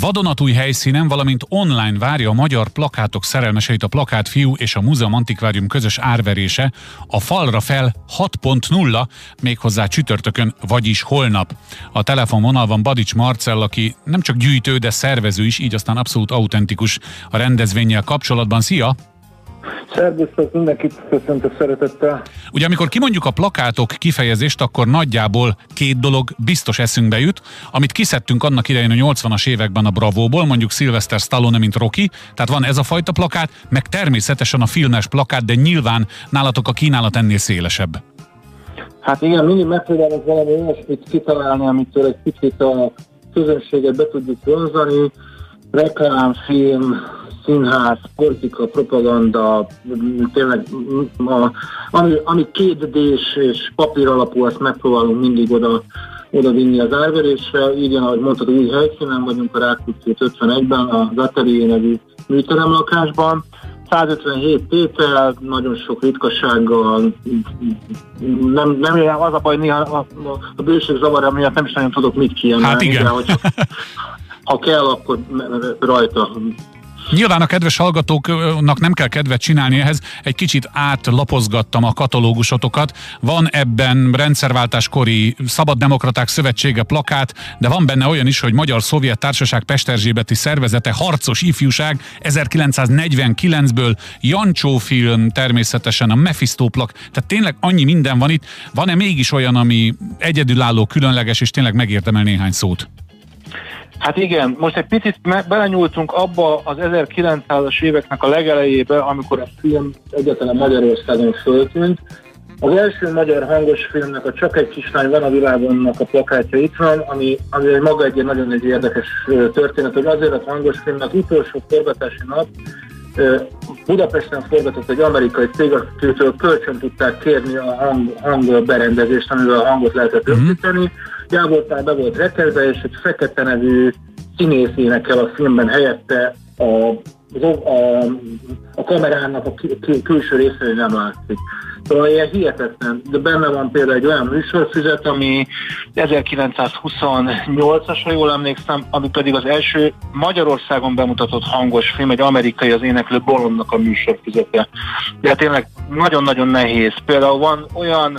Vadonatúj helyszínen, valamint online várja a magyar plakátok szerelmeseit a Plakát Fiú és a Múzeum Antikvárium közös árverése a falra fel 6.0, méghozzá csütörtökön, vagyis holnap. A telefonvonalban Badics Marcell, aki nem csak gyűjtő, de szervező is, így aztán abszolút autentikus a rendezvényel kapcsolatban. Szia! Szervusztok, mindenkit köszöntök szeretettel. Ugye amikor kimondjuk a plakátok kifejezést, akkor nagyjából két dolog biztos eszünkbe jut, amit kiszedtünk annak idején a 80-as években a Bravóból, mondjuk Sylvester Stallone, mint Rocky, tehát van ez a fajta plakát, meg természetesen a filmes plakát, de nyilván nálatok a kínálat ennél szélesebb. Hát igen, mindig megpróbálok valami olyasmit kitalálni, amitől egy picit a közönséget be tudjuk vonzani, reklámfilm, színház, politika, propaganda, tényleg a, ami, ami kétdés és papír alapú, azt megpróbálunk mindig oda, oda vinni az árverésre. Így ahogy mondtad, új helyszínen vagyunk a Rákutcét 51-ben, a Gateri nevű műteremlakásban. 157 tétel, nagyon sok ritkasággal, nem, nem az a baj, néha a, a, bőség zavarja miatt nem is nagyon tudok mit kiemelni. Hát igen. De, hogy, ha kell, akkor rajta Nyilván a kedves hallgatóknak nem kell kedvet csinálni ehhez, egy kicsit átlapozgattam a katalógusotokat. Van ebben rendszerváltáskori Szabaddemokraták Szövetsége plakát, de van benne olyan is, hogy Magyar-Szovjet Társaság Pesterzsébeti Szervezete Harcos Ifjúság 1949-ből, Jancsó film természetesen, a Mephisto plak, tehát tényleg annyi minden van itt. Van-e mégis olyan, ami egyedülálló, különleges, és tényleg megérdemel néhány szót? Hát igen, most egy picit me- belenyúltunk abba az 1900-as éveknek a legelejébe, amikor a film egyetlen Magyarországon föltűnt. Az első magyar hangos filmnek a Csak egy kislány van a világonnak a plakátja itt van, ami, ami maga egy nagyon egy érdekes történet, hogy azért a hangos filmnek utolsó forgatási nap Budapesten forgatott egy amerikai cég, akitől kölcsön tudták kérni a hang, hang berendezést, amivel a hangot lehetett mhm. rögzíteni. Mm-hmm. Gábor Pál be volt rekelve, és egy fekete nevű színész énekel a filmben helyette a, a, a kamerának a külső részén nem látszik. Szóval ilyen hihetetlen, de benne van például egy olyan műsorfüzet, ami 1928-as, ha jól emlékszem, ami pedig az első Magyarországon bemutatott hangos film, egy amerikai az éneklő bolondnak a műsorfüzete. De tényleg nagyon-nagyon nehéz. Például van olyan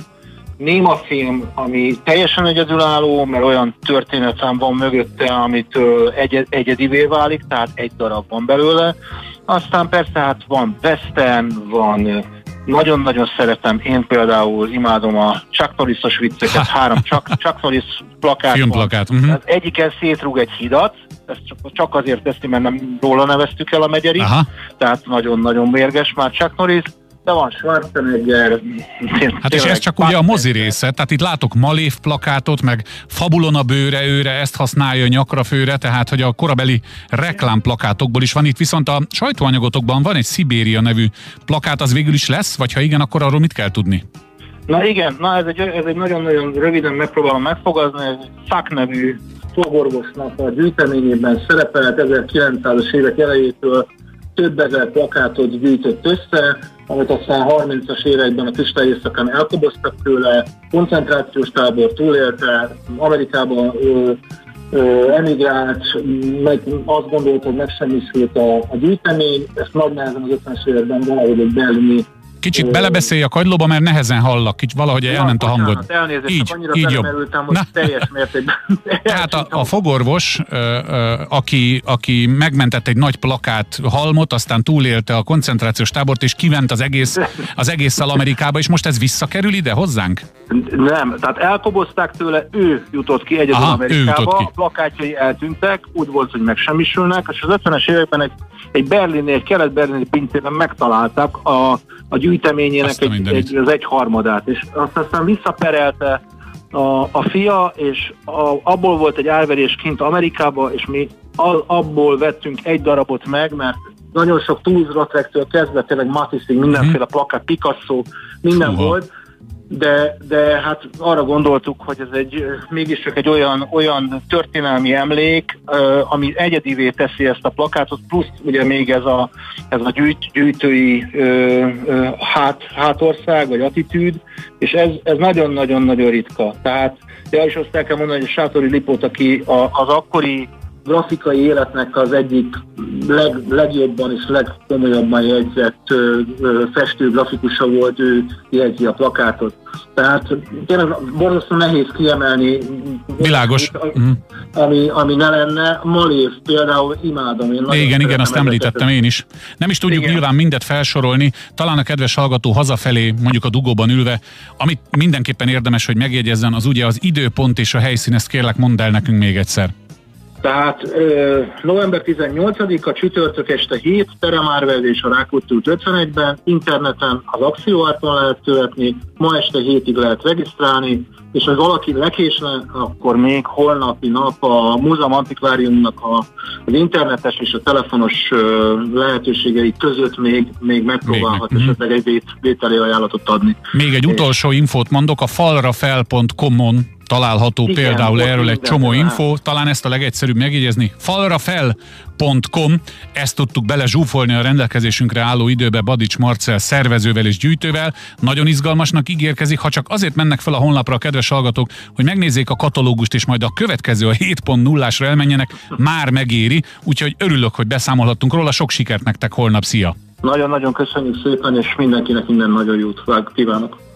néma film, ami teljesen egyedülálló, mert olyan történetem van mögötte, amitől egy- egyedivé válik, tehát egy darab van belőle. Aztán persze hát van western, van nagyon-nagyon szeretem, én például imádom a Chuck Norris-os vicceket, három Chuck, Chuck Norris plakát Filmplakát. Uh-huh. Az egyiken szétrúg egy hidat, ezt csak, csak azért teszi, mert nem róla neveztük el a megyerit, tehát nagyon-nagyon mérges már Chuck Norris, de van Schwarzenegger. Hát és ez csak ugye a mozi része, tehát itt látok Malév plakátot, meg Fabulona bőre őre, ezt használja nyakra főre, tehát hogy a korabeli reklámplakátokból is van itt, viszont a sajtóanyagotokban van egy Szibéria nevű plakát, az végül is lesz, vagy ha igen, akkor arról mit kell tudni? Na igen, na ez egy, ez egy nagyon-nagyon röviden megpróbálom megfogazni, egy szak nevű fogorvosnak a gyűjteményében szerepelt 1900-as évek elejétől több ezer plakátot gyűjtött össze, amit aztán 30-as években a Kristály éjszakán elkoboztak tőle, koncentrációs tábor túlélte, Amerikában ö, ö, emigrált, meg azt gondolta, hogy megsemmisült a, a gyűjtemény, ezt nagy nehezen az 50-es években valahogy egy berlini Kicsit belebeszélj a kagylóba, mert nehezen hallak, kicsit valahogy ja, elment a hangod. Elnézést, így, annyira így jobb. hogy Na. teljes mértékben. Tehát a, a fogorvos, aki, aki megmentett egy nagy plakát halmot, aztán túlélte a koncentrációs tábort, és kivent az egész, az egész Amerikába, és most ez visszakerül ide hozzánk? Nem, tehát elkobozták tőle, ő jutott ki egyedül Aha, Amerikába, ki. a plakátjai eltűntek, úgy volt, hogy megsemmisülnek, és az 50-es években egy, egy berlinél, kelet-berlini pincében megtalálták a, a gyűjteményének egy, egy, az egy harmadát, és azt aztán visszaperelte a, a fia, és a, abból volt egy árverés kint Amerikába, és mi a, abból vettünk egy darabot meg, mert nagyon sok toulouse kezdve tényleg Matisse-ig mindenféle mhm. plakát, Picasso, minden Húha. volt, de, de hát arra gondoltuk, hogy ez egy mégiscsak egy olyan, olyan történelmi emlék, ami egyedivé teszi ezt a plakátot, plusz ugye még ez a, ez a gyűjt, gyűjtői ö, hát, hátország, vagy attitűd, és ez, nagyon-nagyon-nagyon ritka. Tehát ja, is azt el kell mondani, hogy a Sátori Lipót, aki az akkori grafikai életnek az egyik leg, legjobban és legkomolyabban jegyzett ö, ö, festő grafikusa volt, ő jegyzi a plakátot. Tehát tényleg borzasztó nehéz kiemelni. Világos. Mhm. Ami, ami ne lenne. Malév például imádom. Én igen, igen, azt említettem én is. Nem is tudjuk igen. nyilván mindet felsorolni. Talán a kedves hallgató hazafelé, mondjuk a dugóban ülve, amit mindenképpen érdemes, hogy megjegyezzen, az ugye az időpont és a helyszín, ezt kérlek mondd el nekünk még egyszer. Tehát ö, november 18-a csütörtök este 7, teremárvezés a Rákóczi út 51-ben, interneten az akcióárton lehet követni, ma este 7-ig lehet regisztrálni, és ha valaki lekéslen, akkor még holnapi nap a Múzeum Antikváriumnak a, az internetes és a telefonos ö, lehetőségei között még, még megpróbálhat még, esetleg egy vételi ajánlatot adni. Még egy utolsó infót mondok, a falrafel.com-on található Igen, például erről egy csomó info, talán ezt a legegyszerűbb megjegyezni. falrafel.com, ezt tudtuk bele zsúfolni a rendelkezésünkre álló időbe Badics Marcel szervezővel és gyűjtővel. Nagyon izgalmasnak ígérkezik, ha csak azért mennek fel a honlapra a kedves hallgatók, hogy megnézzék a katalógust, és majd a következő a 7.0-ásra elmenjenek, már megéri, úgyhogy örülök, hogy beszámolhattunk róla, sok sikert nektek holnap, szia! Nagyon-nagyon köszönjük szépen, és mindenkinek minden nagyon jót kívánok!